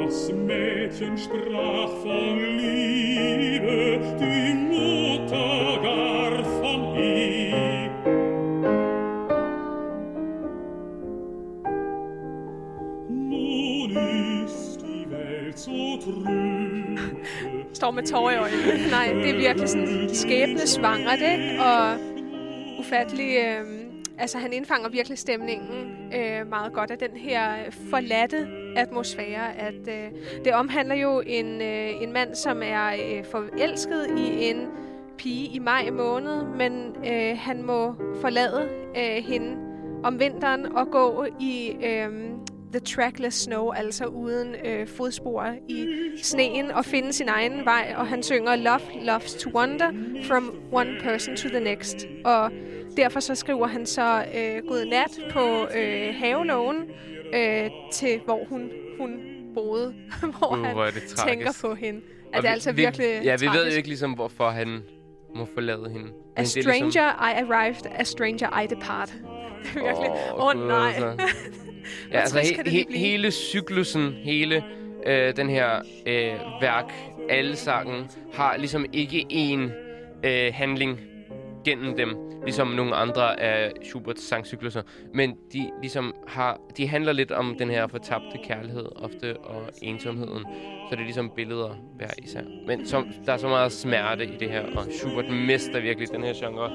Das Mädchen sprach von Liebe, die står med tårer i øjnene. Nej, det er virkelig sådan skæbnesvangert, ikke? Og ufattelig... Øh, altså, han indfanger virkelig stemningen øh, meget godt af den her forladte atmosfære. At øh, det omhandler jo en, øh, en mand, som er øh, forelsket i en pige i maj måned, men øh, han må forlade øh, hende om vinteren og gå i øh, the trackless snow, altså uden øh, fodspor i sneen, og finde sin egen vej. Og han synger Love loves to wander from one person to the next. Og derfor så skriver han så øh, God nat på øh, havelågen øh, til, hvor hun, hun boede, hvor Uh, han hvor er tænker på hende. Og At det er altså vi, virkelig Ja, vi ved tragisk. jo ikke ligesom, hvorfor han må forlade hende. A er stranger ligesom, I arrived, a stranger I depart. Det er virkelig, åh oh, Gud, nej. Ja, altså he, he, hele cyklusen, hele øh, den her øh, værk, alle sangen, har ligesom ikke én øh, handling gennem dem, ligesom nogle andre af Schuberts sangcykluser. Men de ligesom har, de handler lidt om den her fortabte kærlighed ofte og ensomheden. Så det er ligesom billeder hver især. Men som, der er så meget smerte i det her, og Schubert mister virkelig den her genre.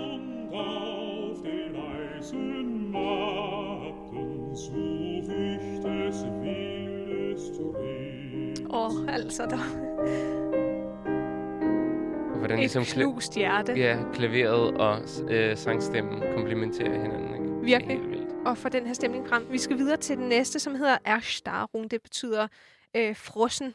Åh, oh, altså, der hvordan et ligesom kla- knust hjerte. Ja, klaveret og øh, sangstemmen komplementerer hinanden. Ikke? Virkelig. Og få den her stemning frem. Vi skal videre til den næste, som hedder Erstarrung. Det betyder øh, frossen.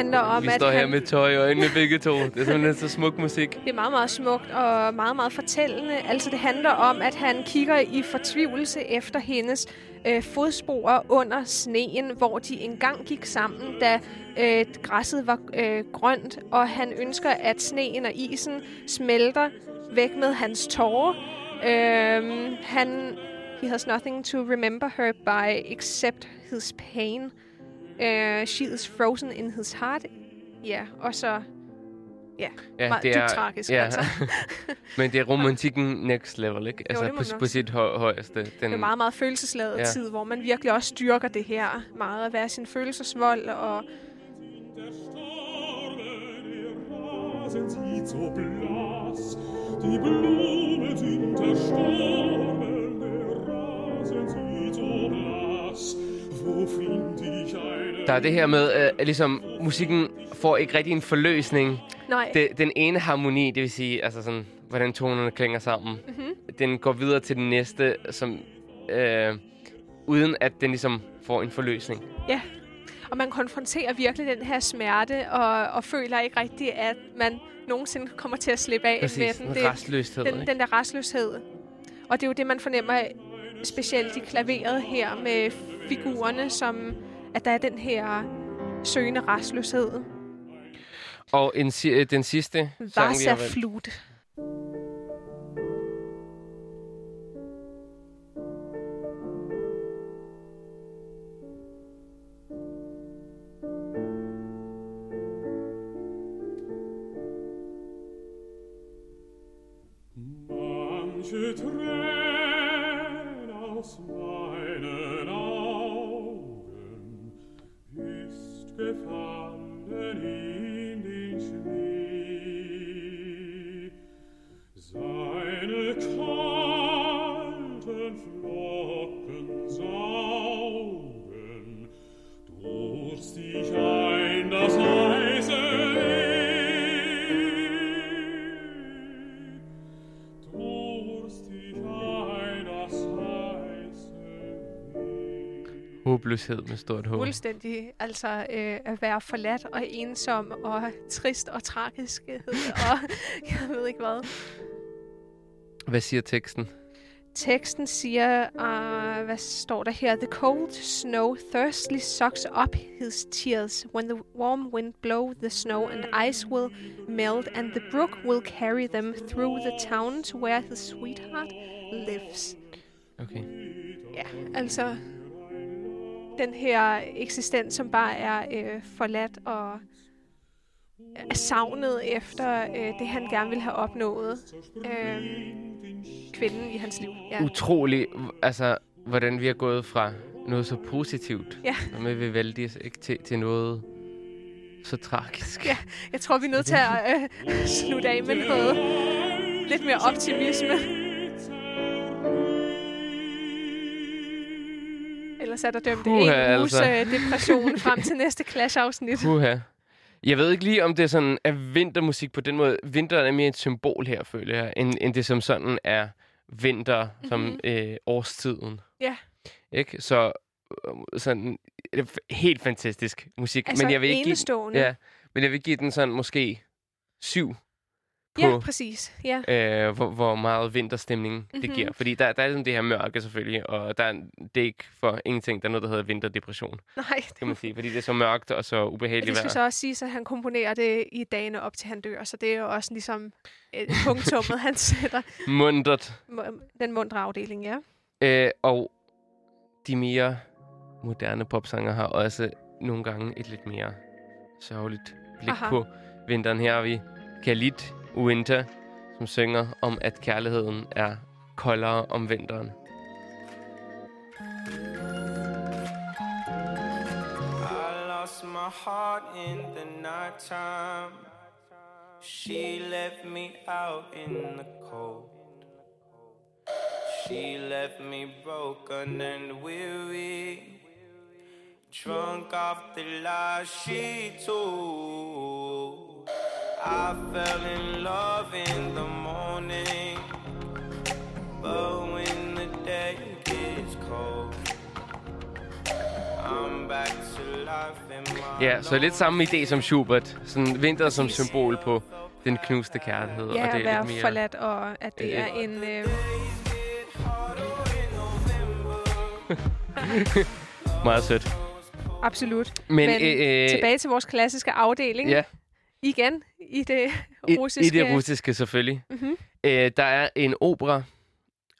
Handler om, Vi at står her han, med tøj i øjnene begge to. Det er simpelthen så smuk musik. det er meget, meget smukt og meget, meget fortællende. Altså, det handler om, at han kigger i fortvivlelse efter hendes øh, fodspor under sneen, hvor de engang gik sammen, da øh, græsset var øh, grønt, og han ønsker, at sneen og isen smelter væk med hans tårer. Øhm, han, he has nothing to remember her by except his pain. Uh, she is frozen in his heart. Ja, og så... Ja, Ja, meget det dybt er, tragisk, ja. altså. Men det er romantikken next level, ikke? Altså det må på, på sit hø- højeste. Den, Det er meget, meget følelsesladet Ja. tid, hvor man virkelig også styrker det her. Meget at være sin følelsesvold, og so blass. Die Blumen sind erstorben, der Rasen sieht so blass. Der er det her med, øh, at ligesom musikken får ikke rigtig en forløsning. nej, Det, den ene harmoni, det vil sige, altså sådan, hvordan tonerne klinger sammen, Mhm. den går videre til den næste, som, øh, uden at den ligesom får en forløsning. ja. Og man konfronterer virkelig den her smerte, og, og føler ikke rigtigt, at man nogensinde kommer til at slippe af Præcis, med den. en Det, den, den der restløshed. Og det er jo det, man fornemmer specielt i klaveret her med figurerne, som at der er den her søgende restløshed. Og en, øh, den sidste sang, vi har valgt. Wasserflut. Manche Håbløshed med stort H. Fuldstændig. Altså øh, at være forladt og ensom og trist og tragisk. og jeg ved ikke hvad. Hvad siger teksten? teksten siger, uh, hvad står der her? The cold snow thirstily sucks up his tears. When the warm wind blow, the snow and ice will melt, and the brook will carry them through the town to where his sweetheart lives. Okay. Ja, altså den her eksistens, som bare er øh, forladt og er savnet efter øh, det, han gerne vil have opnået. Øh, kvinden i hans liv. Ja. Utrolig, altså, hvordan vi er gået fra noget så positivt Ja. med Vivaldis, ikke, til, til noget så tragisk. Ja. Jeg tror, vi er nødt til at øh, slutte af med noget lidt mere optimisme. Ellers er der dømt Puha, en uges altså. øh, depression frem til næste Clash-afsnit. Puha. Jeg ved ikke lige, om det er sådan er vintermusik på den måde. Vinteren er mere et symbol her, føler jeg, end, end det som sådan er vinter som Mhm. øh, årstiden. Ja. Ikke? Så øh, sådan helt fantastisk musik. Altså men jeg vil ikke give, ja, men jeg vil give den sådan måske syv på, Ja, præcis. Ja. øh, hvor, hvor meget vinterstemning mm-hmm. det Mhm. giver. Fordi der, der er ligesom det her mørke selvfølgelig, og der er, det er ikke for ingenting, der er noget, der hedder vinterdepression, Nej, kan man sige. Fordi det er så mørkt og så ubehageligt det skal vejr. så også sige, at han komponerer det i dagene op til han dør, så det er jo også ligesom et punktummet, han sætter Mundret. mu- den mundre afdeling, ja. Øh, og de mere moderne popsanger har også nogle gange et lidt mere sørgeligt blik. Aha. på vinteren. Her har vi Khalid Winter, som synger om, at kærligheden er koldere om vinteren. Lost my heart in the nighttime. She left me out in the cold. She left me broken and weary. Drunk off the lies she told. I fell in love in the morning. But when the day gets cold, I'm back to life in my Ja, så lidt samme idé som Schubert. Sådan vinter som symbol på den knuste kærlighed. Ja, og det er være lidt mere... forladt, og at det Øh. er en... Øh, Meget sødt. absolut. Men, Men øh, øh, Tilbage til vores klassiske afdeling. Ja, Igen i det i, russiske. i det russiske selvfølgelig. Mhm. Øh, der er en opera,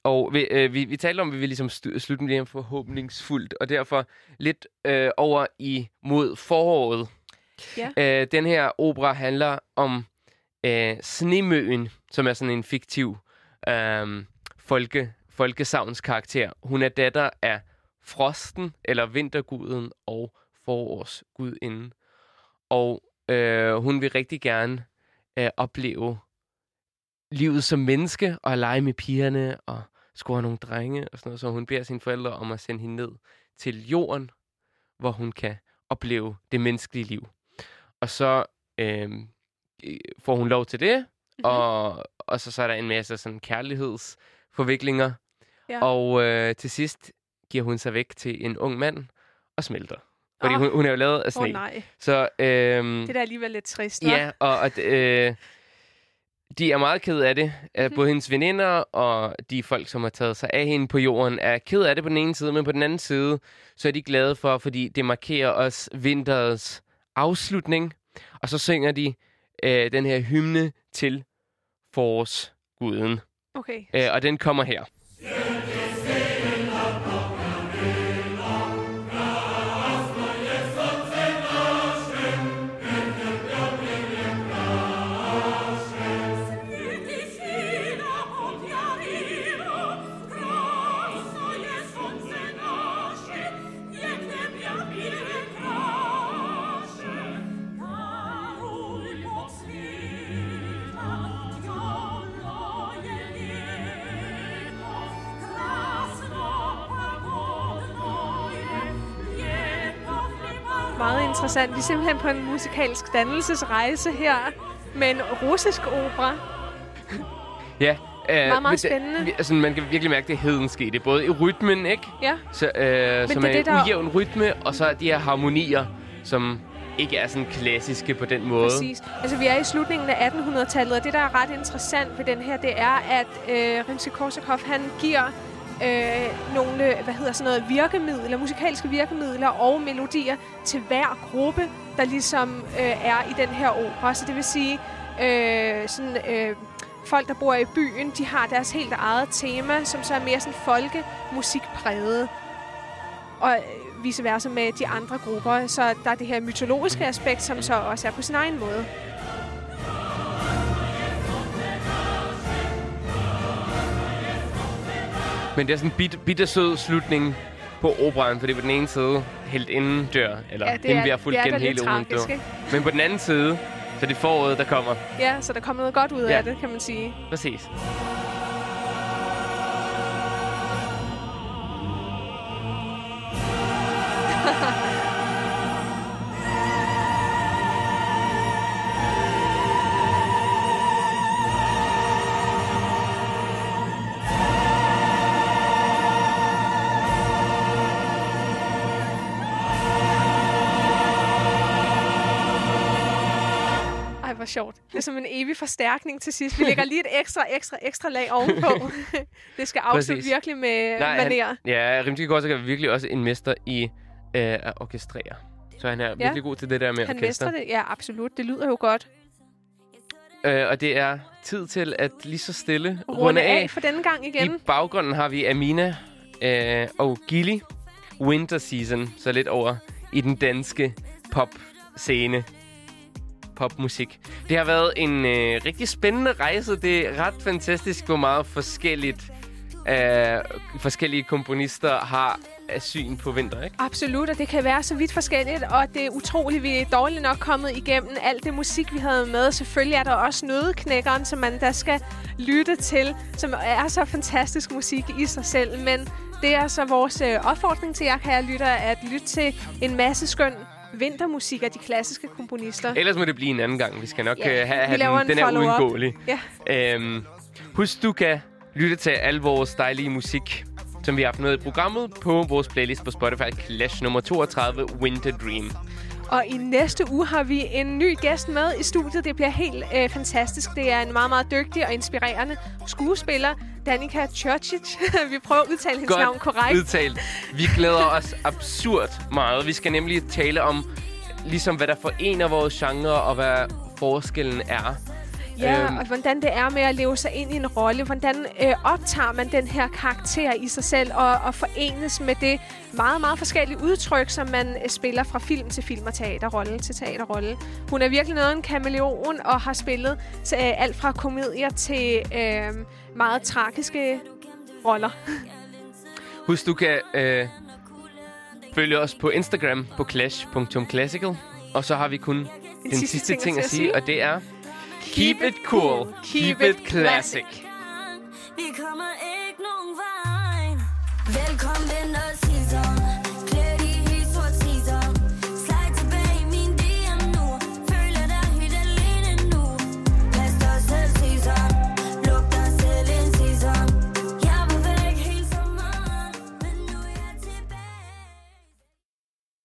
og vi, øh, vi, vi talte om, at vi vil ligesom slutte med det forhåbningsfuldt, og derfor lidt øh, over i mod foråret. Ja. Øh, den her opera handler om øh, Snemøen, som er sådan en fiktiv øh, folke, folkesavns karakter. Hun er datter af frosten, eller vinterguden, og forårsgudinden. Og øh, hun vil rigtig gerne øh, opleve livet som menneske og lege med pigerne og score nogle drenge og sådan noget. Så hun beder sine forældre om at sende hende ned til jorden, hvor hun kan opleve det menneskelige liv. Og så øh, får hun lov til det, Mhm. mm-hmm. og, og så, så er der en masse sådan kærlighedsforviklinger. Ja. Og øh, til sidst giver hun sig væk til en ung mand og smelter. Fordi Åh. hun, hun er jo lavet af sne. oh, nej, så øh, det er da alligevel lidt trist. hva'? Ja, og at, øh, de er meget ked af det. Mm. Både hendes veninder og de folk, som har taget sig af hende på jorden, er ked af det på den ene side, men på den anden side, så er de glade for, fordi det markerer også vinterets afslutning. Og så synger de øh, den her hymne til forårsguden. Okay. Øh, og den kommer her. Interessant. Vi er simpelthen på en musikalsk dannelsesrejse her med en russisk opera. Ja, øh, meget men det- spændende. vi- Altså, man kan virkelig mærke, det hedenske. Det både i rytmen, ikke? Ja. Så, øh, som det er det, en der- ujævn rytme, og så de her harmonier, som ikke er sådan klassiske på den måde. Præcis. Altså, vi er i slutningen af 1800-tallet, og det, der er ret interessant ved den her, det er, at øh, Rimsky-Korsakov, han giver øh, nogle, hvad hedder sådan noget, virkemidler, musikalske virkemidler og melodier til hver gruppe, der ligesom øh, er i den her opera. Så det vil sige, øh, sådan, øh, folk, der bor i byen, de har deres helt eget tema, som så er mere sådan folkemusikpræget. Og vice versa med de andre grupper. Så der er det her mytologiske aspekt, som så også er på sin egen måde. Men det er sådan en bit, bittersød slutning på operaen, fordi på den ene side helt inden dør, eller Ja, hende er- bliver fuldt er gennem hele ugen dør. Men på den anden side, så er det foråret, der kommer. Ja, så der kommer noget godt ud Ja. af det, kan man sige. Præcis. Det som en evig forstærkning til sidst. Vi lægger lige et ekstra, ekstra, ekstra lag ovenpå. det skal afslutte virkelig med Nej, manér. han, ja, Rimsky Korsakov er virkelig også en mester i øh, at orkestrere. Så han er ja. virkelig god til det der med Han orkester. mestrer det. Ja, absolut. Det lyder jo godt. Øh, og det er tid til at lige så stille runde, Runde af for denne gang igen. I baggrunden har vi Amina øh, og Gilly. Winter Season, så lidt over i den danske pop-scene. Popmusik. Det har været en øh, rigtig spændende rejse. Det er ret fantastisk, hvor meget forskelligt øh, forskellige komponister har af syn på vinter, ikke? Absolut, og det kan være så vidt forskelligt, og det er utroligt, vi er dårligt nok kommet igennem alt det musik, vi havde med. Selvfølgelig er der også nødeknækkeren, som man der skal lytte til, som er så fantastisk musik i sig selv. Men det er så vores øh, opfordring til jer, kære lytter, at lytte til en masse skøn vintermusik af de klassiske komponister. Ellers må det blive en anden gang. Vi skal nok Ja, øh, have, have den. en Den er uundgåelig. Ja. Øhm, husk, du kan lytte til al vores dejlige musik, som vi har haft med i programmet på vores playlist på Spotify. Clash nummer 32, Winter Dream. Og i næste uge har vi en ny gæst med i studiet. Det bliver helt øh, fantastisk. Det er en meget, meget dygtig og inspirerende skuespiller, Danica Churchic. vi prøver at udtale hendes navn korrekt. udtalt. Vi glæder os absurd meget. Vi skal nemlig tale om, ligesom hvad der forener vores genre, og hvad forskellen er. Ja, Øhm. og hvordan det er med at leve sig ind i en rolle. Hvordan øh, optager man den her karakter i sig selv og, og forenes med det meget, meget forskellige udtryk, som man øh, spiller fra film til film og teaterrolle til teaterrolle. Hun er virkelig noget en kameleon og har spillet til, øh, alt fra komedier til øh, meget tragiske roller. Husk, du kan øh, følge os på Instagram på clash.classical. Og så har vi kun den sidste, ting at sige, og det er... Keep it cool. Keep it classic.